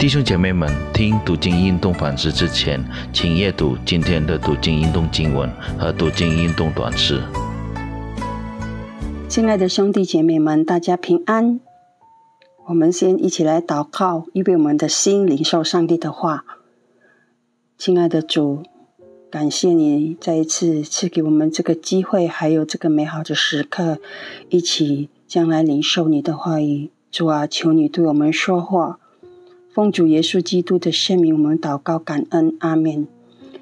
弟兄姐妹们，听读经运动反思之前，请阅读今天的读经运动经文和读经运动短诗。亲爱的兄弟姐妹们，大家平安。我们先一起来祷告，预备我们的心领受上帝的话。亲爱的主，感谢你再一次赐给我们这个机会，还有这个美好的时刻，一起将来领受你的话语。主啊，求你对我们说话。奉主耶稣基督的圣名，我们祷告感恩，阿门。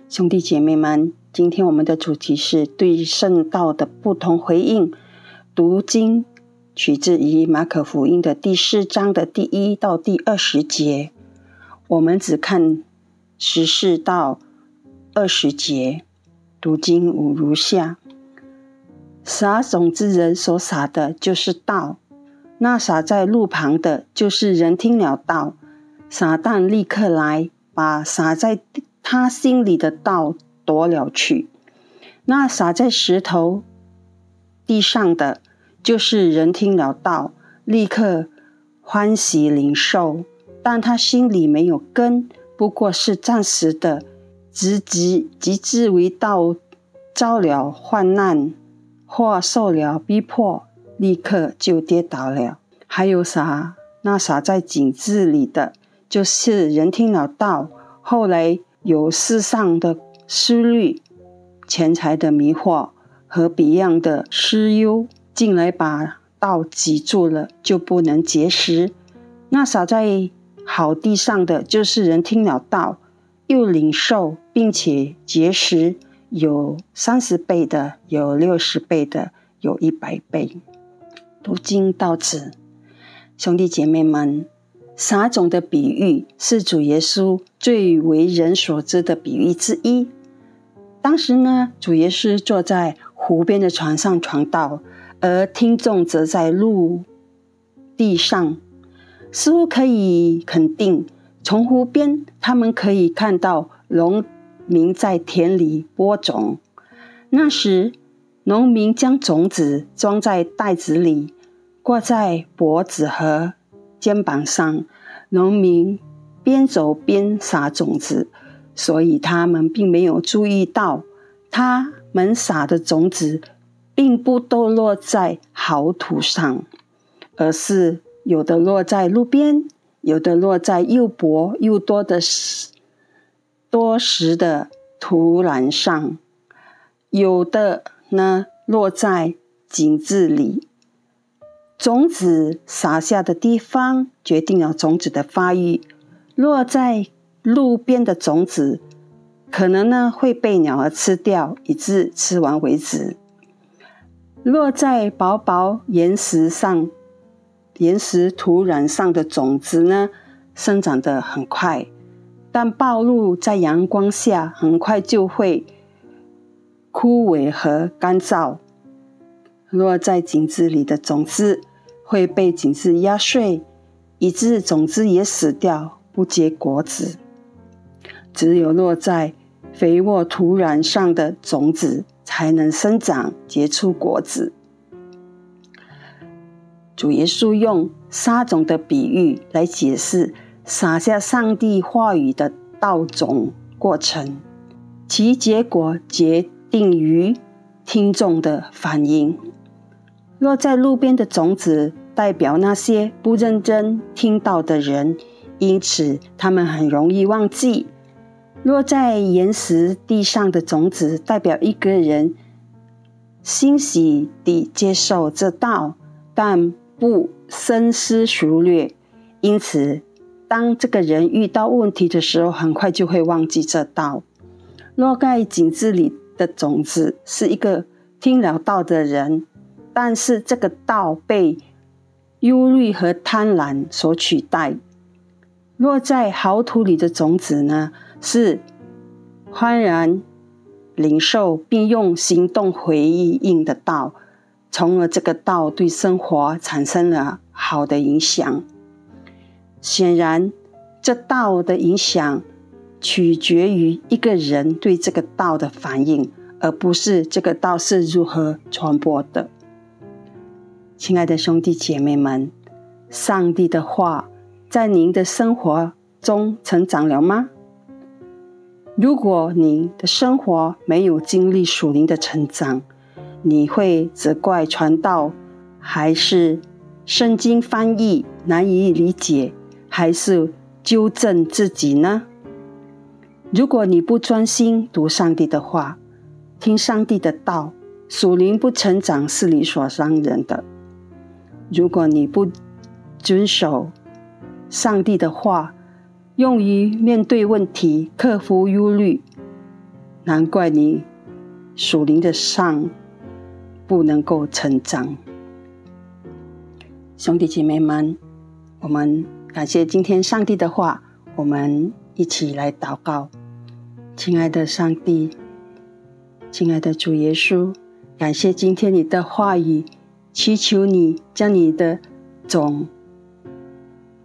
兄弟姐妹们，今天我们的主题是对圣道的不同回应。读经取自于马可福音的第四章的第一到第二十节。我们只看十四到二十节。读经五如下：撒种之人所撒的就是道，那撒在路旁的，就是人听了道。撒旦立刻来，把撒在他心里的道夺了去。那撒在石头地上的，就是人听了道，立刻欢喜领受，但他心里没有根，不过是暂时的，直至直至为道遭了患难，或受了逼迫，立刻就跌倒了。还有啥？那撒在井字里的？就是人听了道，后来有世上的思虑、钱财的迷惑和别样的私忧进来，把道挤住了，就不能结实。那撒在好地上的，就是人听了道，又领受，并且结实，有三十倍的，有六十倍的，有一百倍。读经到此，兄弟姐妹们。撒种的比喻是主耶稣最为人所知的比喻之一。当时呢，主耶稣坐在湖边的船上传道，而听众则在陆地上。似乎可以肯定，从湖边他们可以看到农民在田里播种。那时，农民将种子装在袋子里，挂在脖子和。肩膀上，农民边走边撒种子，所以他们并没有注意到，他们撒的种子并不都落在好土上，而是有的落在路边，有的落在又薄又多的多石的土壤上，有的呢落在井子里。种子撒下的地方决定了种子的发育。落在路边的种子，可能呢会被鸟儿吃掉，以致吃完为止。落在薄薄岩石上、岩石土壤上的种子呢，生长得很快，但暴露在阳光下，很快就会枯萎和干燥。落在井子里的种子会被井子压碎，以致种子也死掉，不结果子。只有落在肥沃土壤上的种子才能生长，结出果子。主耶稣用撒种的比喻来解释撒下上帝话语的稻种过程，其结果决定于听众的反应。落在路边的种子，代表那些不认真听到的人，因此他们很容易忘记；落在岩石地上的种子，代表一个人欣喜地接受这道，但不深思熟虑，因此当这个人遇到问题的时候，很快就会忘记这道。落在井子里的种子，是一个听了道的人。但是这个道被忧虑和贪婪所取代。落在好土里的种子呢，是欢然领受并用行动回应的道，从而这个道对生活产生了好的影响。显然，这道的影响取决于一个人对这个道的反应，而不是这个道是如何传播的。亲爱的兄弟姐妹们，上帝的话在您的生活中成长了吗？如果你的生活没有经历属灵的成长，你会责怪传道，还是圣经翻译难以理解，还是纠正自己呢？如果你不专心读上帝的话，听上帝的道，属灵不成长是理所当然的。如果你不遵守上帝的话，用于面对问题、克服忧虑，难怪你属灵的上不能够成长。兄弟姐妹们，我们感谢今天上帝的话，我们一起来祷告。亲爱的上帝，亲爱的主耶稣，感谢今天你的话语，祈求你将你的种。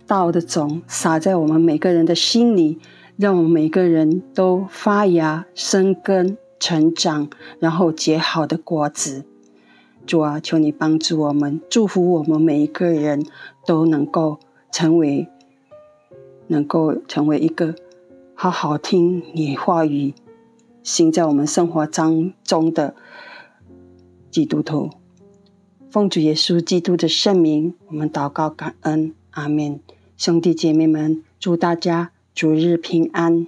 道的种撒在我们每个人的心里，让我们每个人都发芽、生根、成长，然后结好的果子。主啊，求你帮助我们，祝福我们每一个人都能够成为，能够成为一个好好听你话语、行在我们生活当中的基督徒。奉主耶稣基督的圣名，我们祷告感恩。阿门，兄弟姐妹们，祝大家逐日平安。